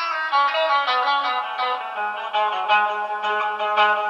Thank you.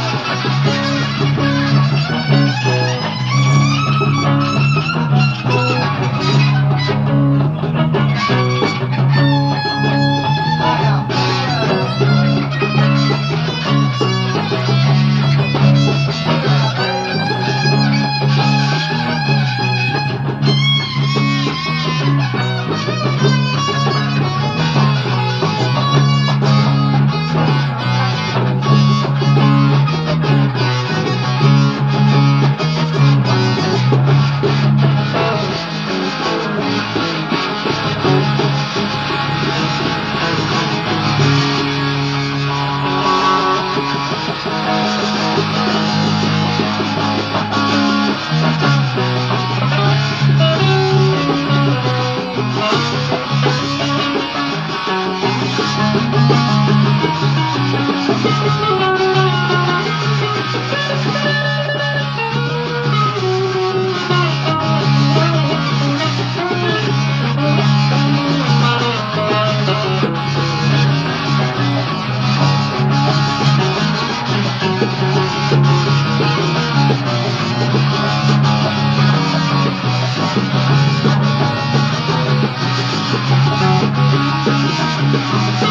Música